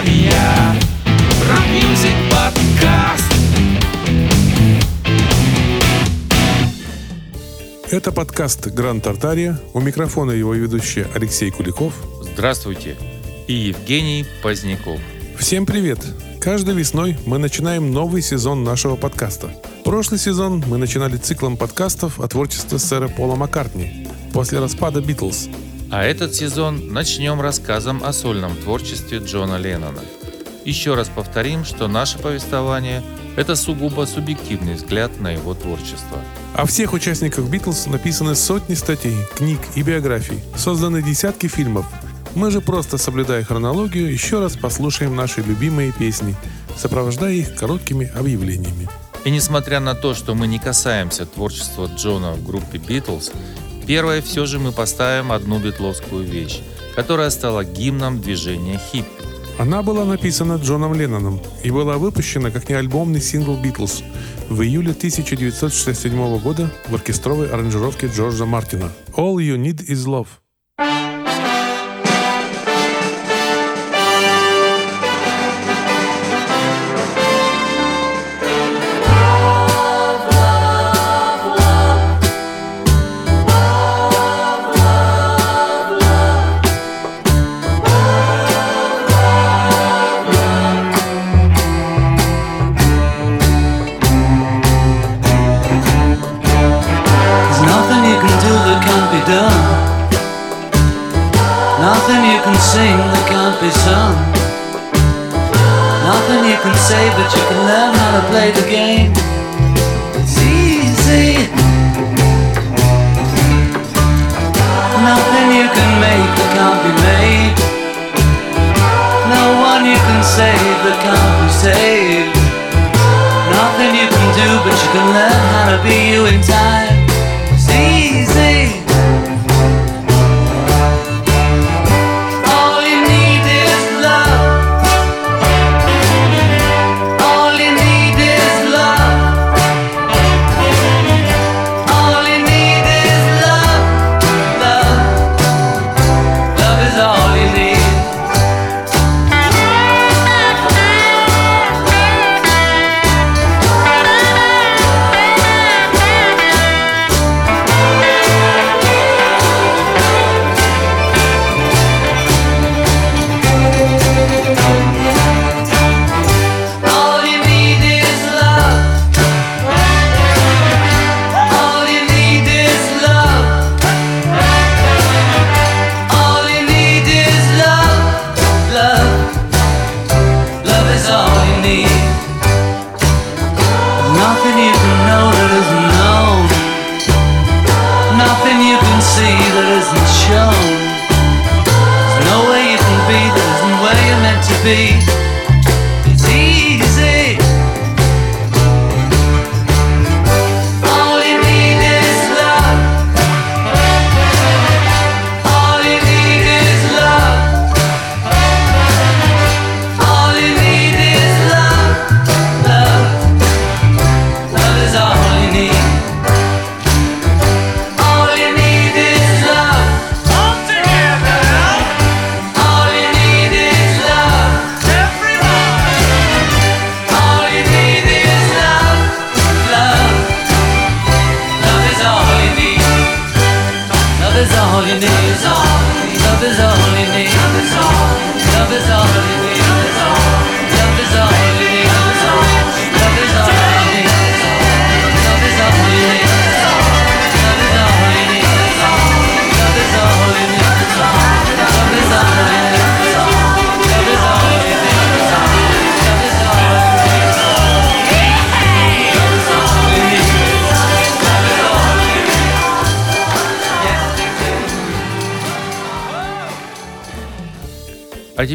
Артария. Rock music подкаст. Это подкаст «Гранд Тартария». У микрофона его ведущий Алексей Куликов. Здравствуйте. И Евгений Поздняков. Всем привет! Каждой весной мы начинаем новый сезон нашего подкаста. Прошлый сезон мы начинали циклом подкастов о творчестве сэра Пола Маккартни после распада «Битлз». А этот сезон начнем рассказом о сольном творчестве Джона Леннона. Еще раз повторим, что наше повествование – это сугубо субъективный взгляд на его творчество. О всех участниках «Битлз» написаны сотни статей, книг и биографий, созданы десятки фильмов. Мы же просто, соблюдая хронологию, еще раз послушаем наши любимые песни, сопровождая их короткими объявлениями. И несмотря на то, что мы не касаемся творчества Джона в группе Битлз, первое все же мы поставим одну битловскую вещь, которая стала гимном движения хиппи. Она была написана Джоном Ленноном и была выпущена как неальбомный сингл «Битлз» в июле 1967 года в оркестровой аранжировке Джорджа Мартина «All You Need Is Love».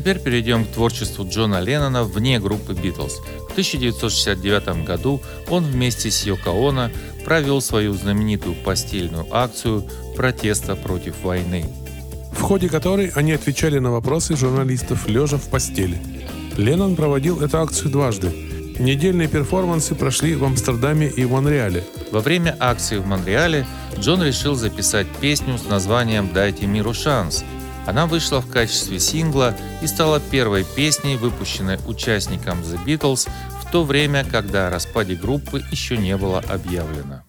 Теперь перейдем к творчеству Джона Леннона вне группы Битлз. В 1969 году он вместе с Йоко Оно провел свою знаменитую постельную акцию протеста против войны. в ходе которой они отвечали на вопросы журналистов лежа в постели. Леннон проводил эту акцию дважды. Недельные перформансы прошли в Амстердаме и Монреале. Во время акции в Монреале Джон решил записать песню с названием «Дайте миру шанс». Она вышла в качестве сингла и стала первой песней, выпущенной участником The Beatles в то время, когда о распаде группы еще не было объявлено.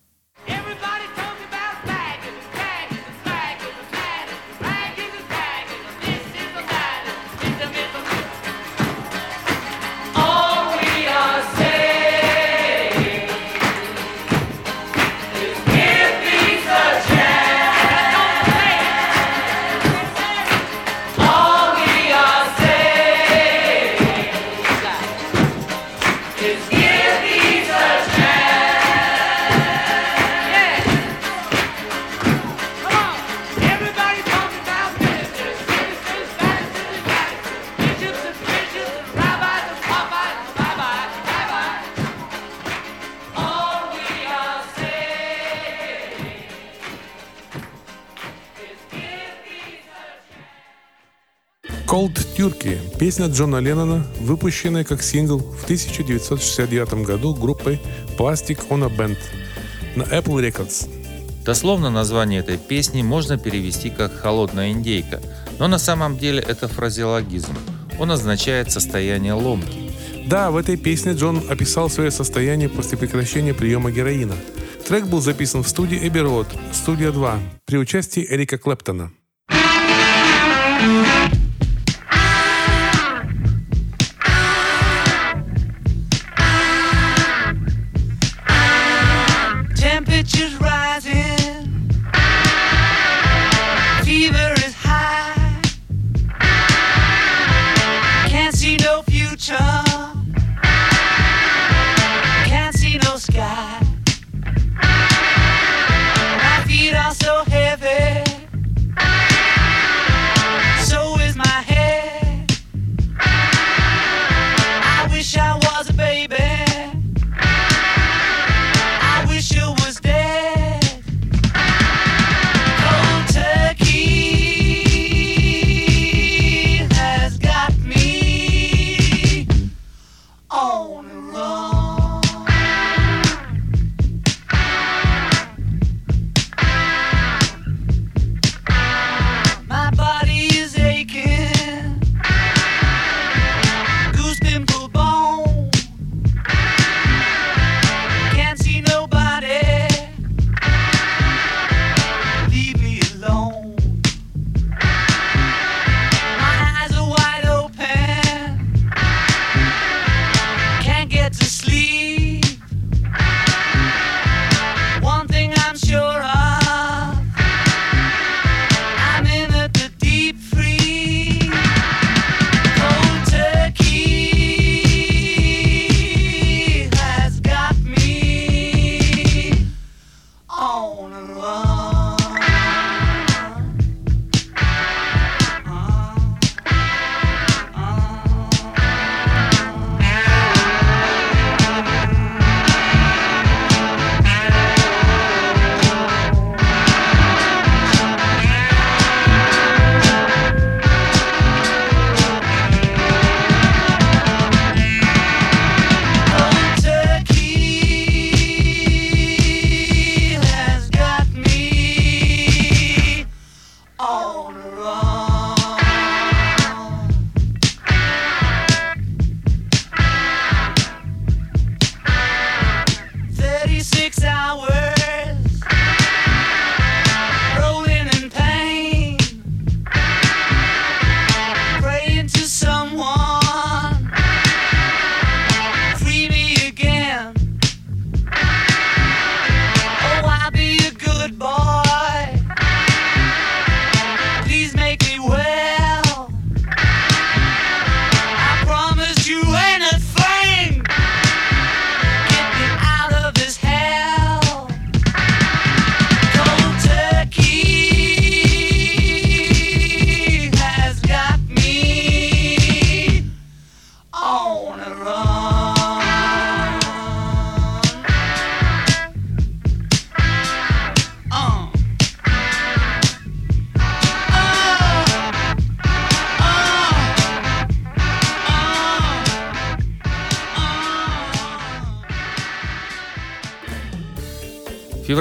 Cold Turkey – песня Джона Леннона, выпущенная как сингл в 1969 году группой Plastic on a Band на Apple Records. Дословно название этой песни можно перевести как «холодная индейка», но на самом деле это фразеологизм. Он означает «состояние ломки». Да, в этой песне Джон описал свое состояние после прекращения приема героина. Трек был записан в студии Эберот, студия 2, при участии Эрика Клэптона.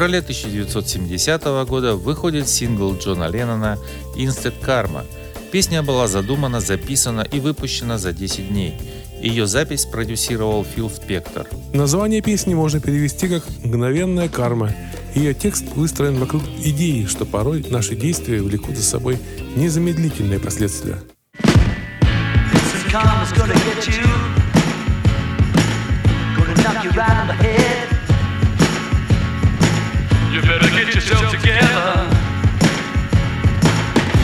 феврале 1970 года выходит сингл Джона Леннона «Instant Karma». Песня была задумана, записана и выпущена за 10 дней. Ее запись продюсировал Фил Спектор. Название песни можно перевести как «Мгновенная карма». Ее текст выстроен вокруг идеи, что порой наши действия влекут за собой незамедлительные последствия. Gonna knock you right on the head. Get yourself together.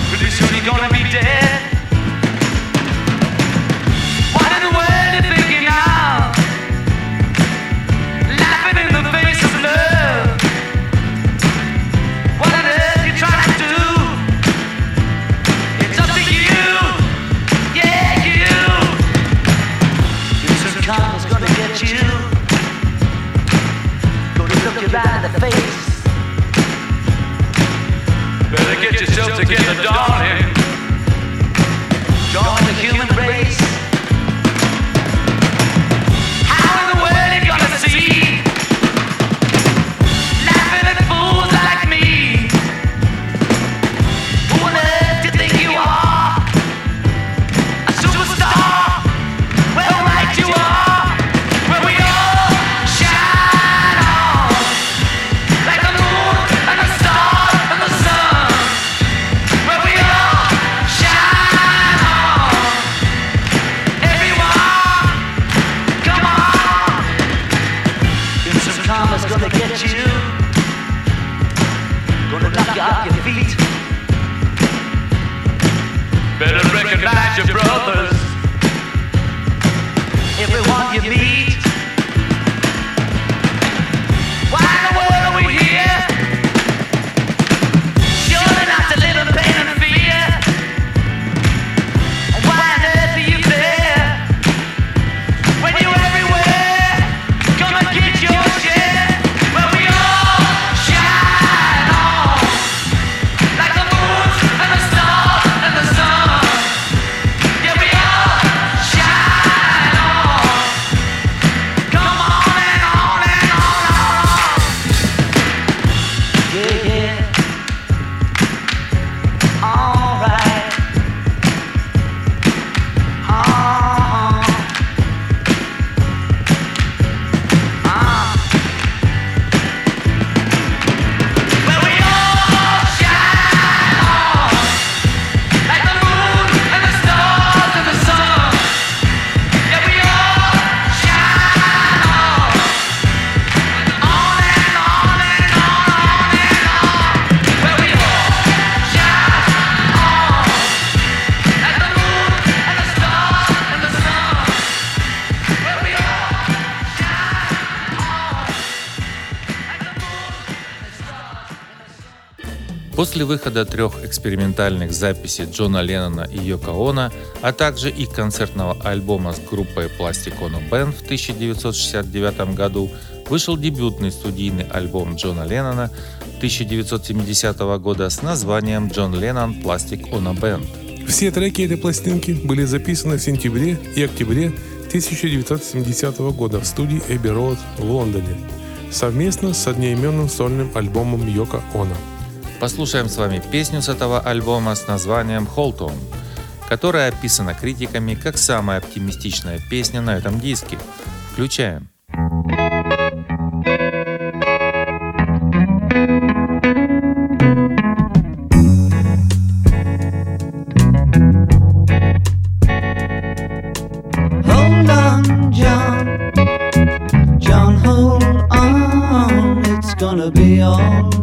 Pretty soon you're gonna be dead. Badge После выхода трех экспериментальных записей Джона Леннона и Йоко Оно, а также их концертного альбома с группой Plastic Ono Band в 1969 году, вышел дебютный студийный альбом Джона Леннона 1970 года с названием «Джон Леннон Plastic Ono Band». Все треки этой пластинки были записаны в сентябре и октябре 1970 года в студии Эбби Роуд в Лондоне совместно с одноименным сольным альбомом Йоко Оно. Послушаем с вами песню с этого альбома с названием «Hold On», которая описана критиками как самая оптимистичная песня на этом диске. Включаем. Be alright.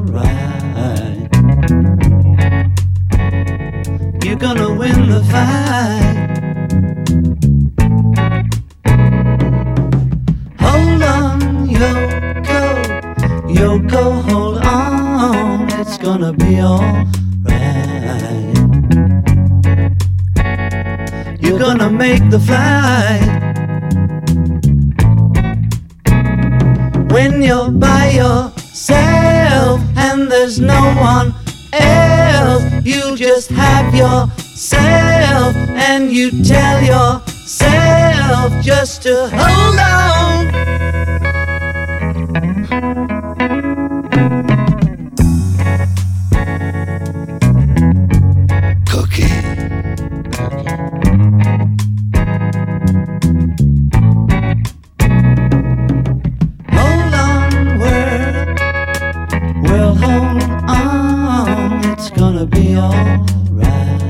alright.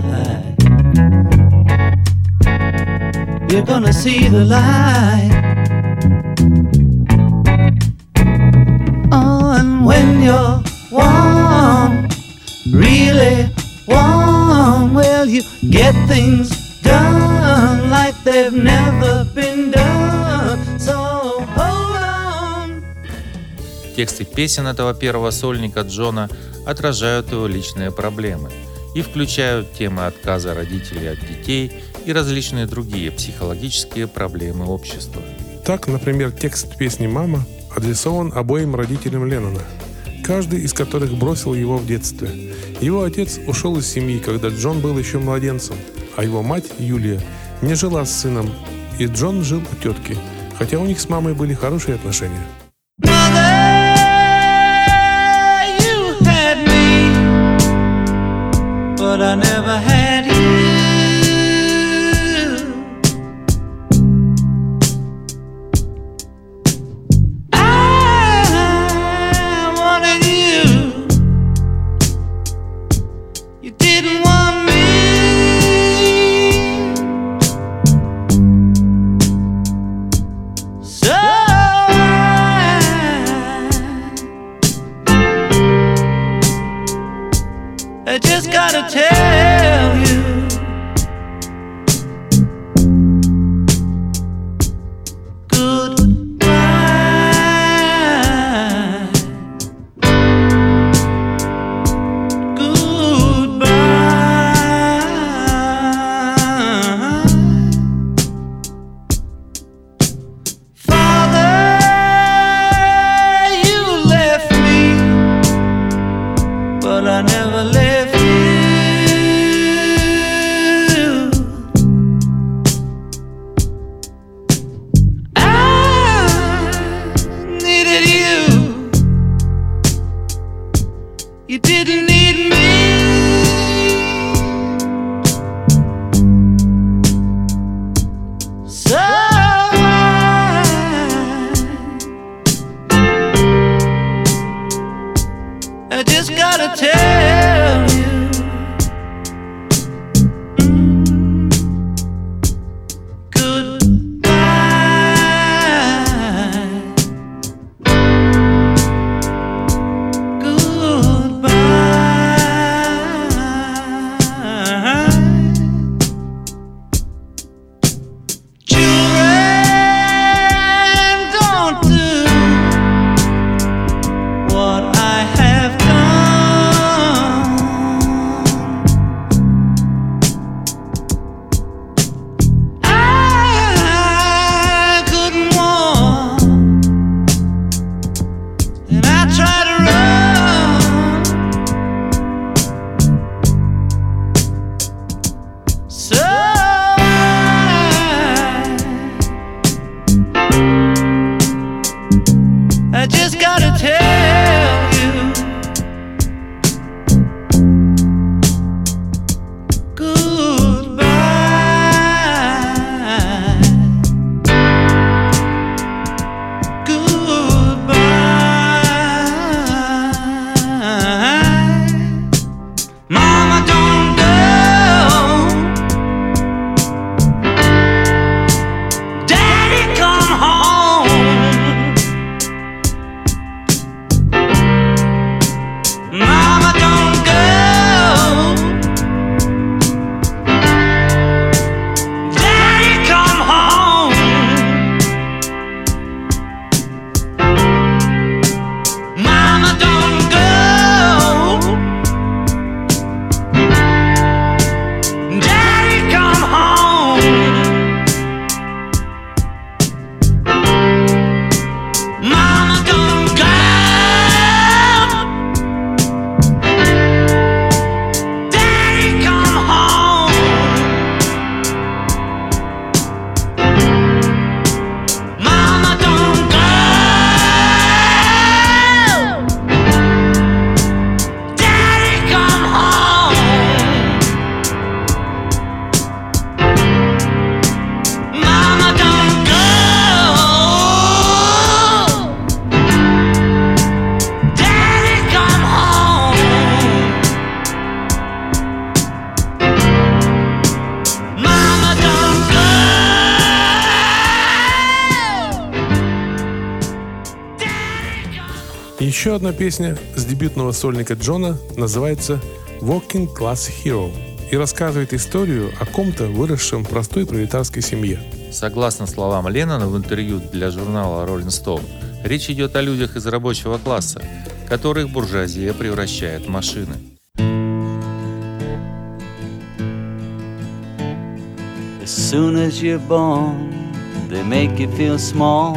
You're gonna see the light. Oh, and when you're warm, really warm, well, you get things done like they've never been done. So Тексты песен этого первого сольника Джона отражают его личные проблемы – и включают темы отказа родителей от детей и различные другие психологические проблемы общества. Так, например, текст песни «Мама» адресован обоим родителям Леннона, каждый из которых бросил его в детстве. Его отец ушел из семьи, когда Джон был еще младенцем, а его мать, Юлия, не жила с сыном, и Джон жил у тетки, хотя у них с мамой были хорошие отношения. But I never had tell одна песня с дебютного сольника Джона называется «Walking Class Hero» и рассказывает историю о ком-то, выросшем в простой пролетарской семье. Согласно словам Леннона в интервью для журнала Rolling Stone, речь идет о людях из рабочего класса, которых буржуазия превращает в машины. As soon as you're born, they make you feel small.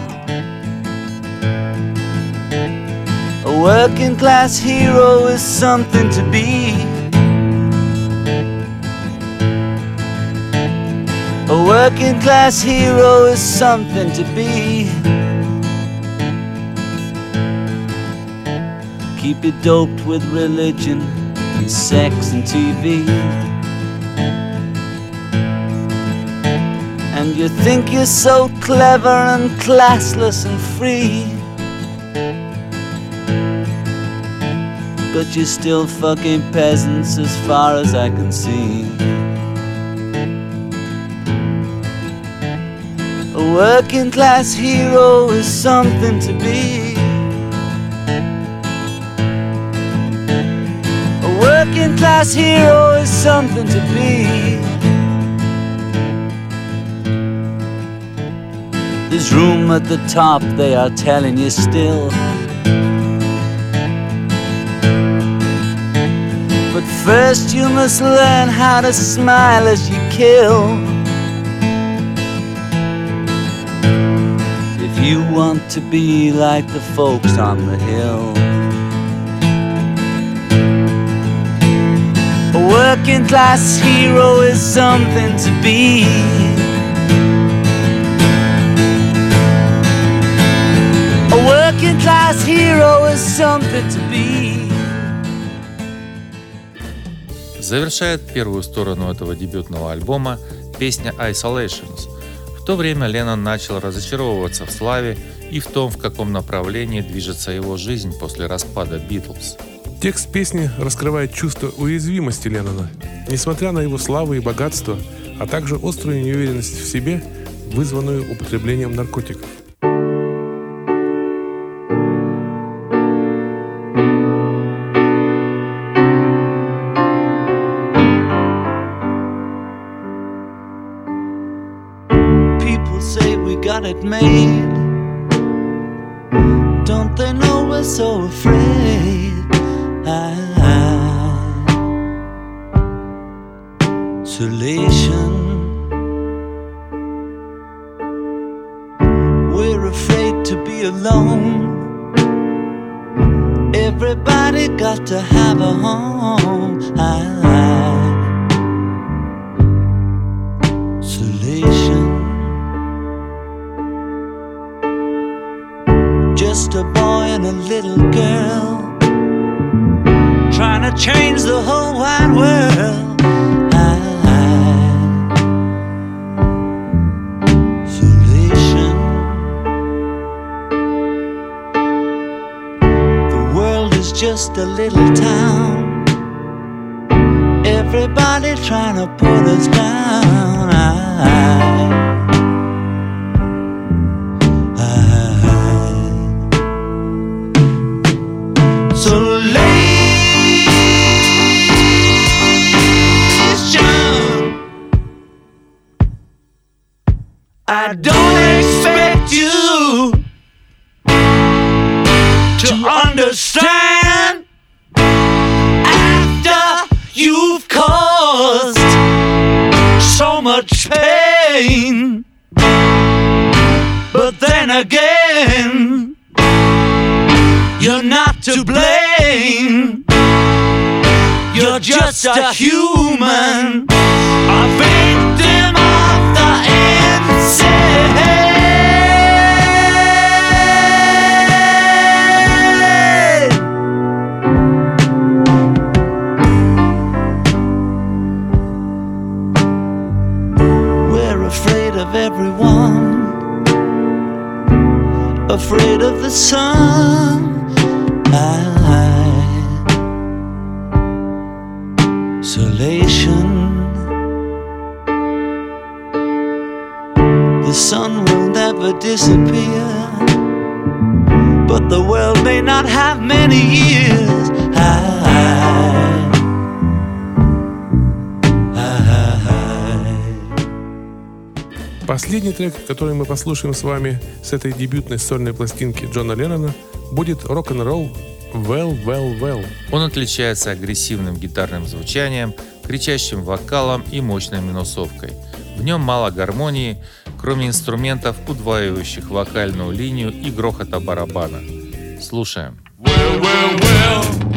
A working class hero is something to be. A working class hero is something to be. Keep you doped with religion and sex and TV. And you think you're so clever and classless and free. But you're still fucking peasants as far as I can see. A working class hero is something to be. A working class hero is something to be. There's room at the top, they are telling you still. First, you must learn how to smile as you kill. If you want to be like the folks on the hill. A working class hero is something to be. A working class hero is something to be. Завершает первую сторону этого дебютного альбома песня Isolations. В то время Леннон начал разочаровываться в славе и в том, в каком направлении движется его жизнь после распада Битлз. Текст песни раскрывает чувство уязвимости Леннона, несмотря на его славу и богатство, а также острую неуверенность в себе, вызванную употреблением наркотиков. Got it made. Don't they know we're so afraid? I, don't expect you to understand after you've caused so much pain. But then again, to blame. You're just a human, a victim of the insane. We're afraid of everyone, afraid of the sun. Isolation. The sun will never disappear, but the world may not have many years. Последний трек, который мы послушаем с вами с этой дебютной сольной пластинки Джона Леннона, будет рок-н-ролл Well, Well, Well. Он отличается агрессивным гитарным звучанием, кричащим вокалом и мощной минусовкой. В нем мало гармонии, кроме инструментов, удваивающих вокальную линию и грохота барабана. Слушаем. Well, well, well.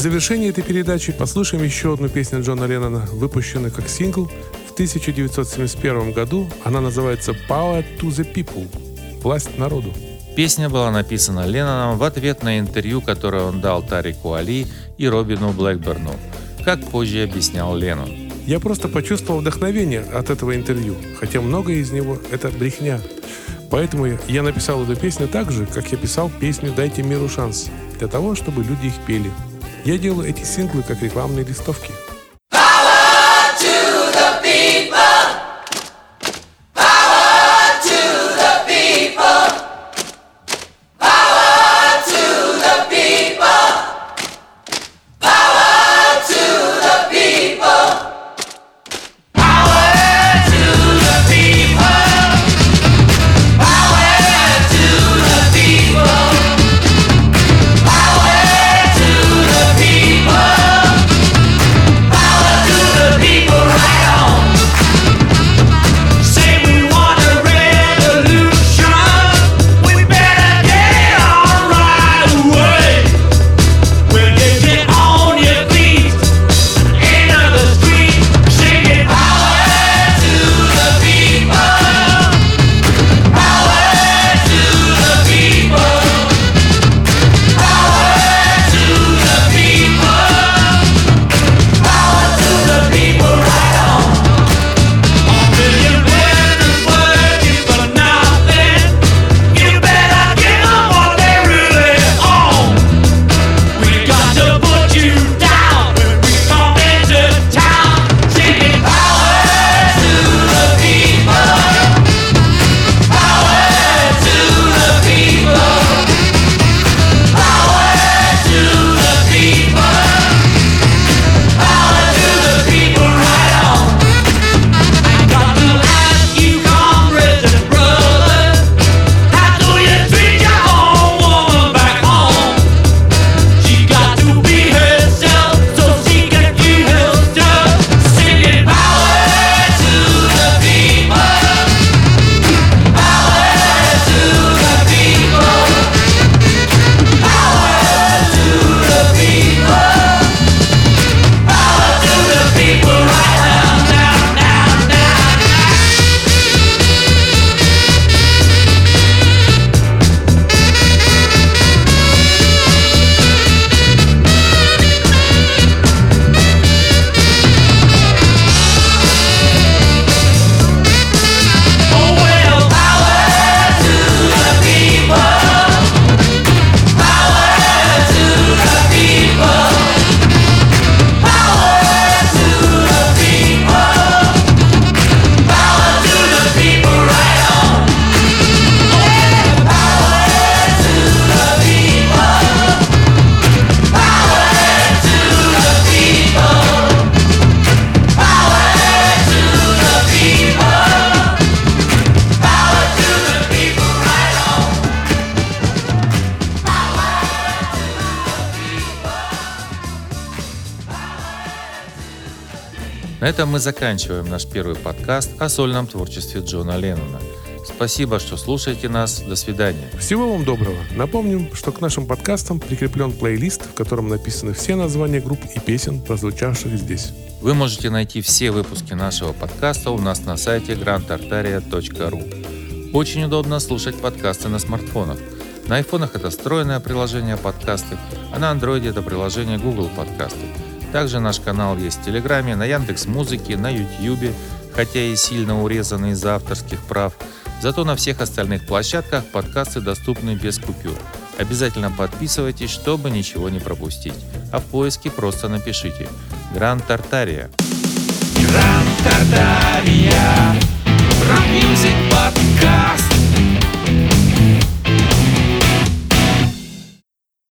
Завершении этой передачи послушаем еще одну песню Джона Леннона, выпущенную как сингл в 1971 году. Она называется «Power to the People» – «Власть народу». Песня была написана Ленноном в ответ на интервью, которое он дал Тарику Али и Робину Блэкберну, как позже объяснял Леннон. Я просто почувствовал вдохновение от этого интервью, хотя многое из него – это брехня. Поэтому я написал эту песню так же, как я писал песню «Дайте миру шанс», для того, чтобы люди их пели. Я делаю эти синглы как рекламные листовки. Этом мы заканчиваем наш первый подкаст о сольном творчестве Джона Леннона. Спасибо, что слушаете нас. До свидания. Всего вам доброго. Напомним, что к нашим подкастам прикреплен плейлист, в котором написаны все названия групп и песен, прозвучавших здесь. Вы можете найти все выпуски нашего подкаста у нас на сайте grandtartaria.ru. Очень удобно слушать подкасты на смартфонах. На айфонах это встроенное приложение подкасты, а на андроиде это приложение Google подкасты. Также наш канал есть в Телеграме, на Яндекс Музыке, на Ютьюбе, хотя и сильно урезанный из-за авторских прав. Зато на всех остальных площадках подкасты доступны без купюр. Обязательно подписывайтесь, чтобы ничего не пропустить. А в поиске просто напишите "Гран Тартария». Гранд Тартария. Рок-мюзик подкаст.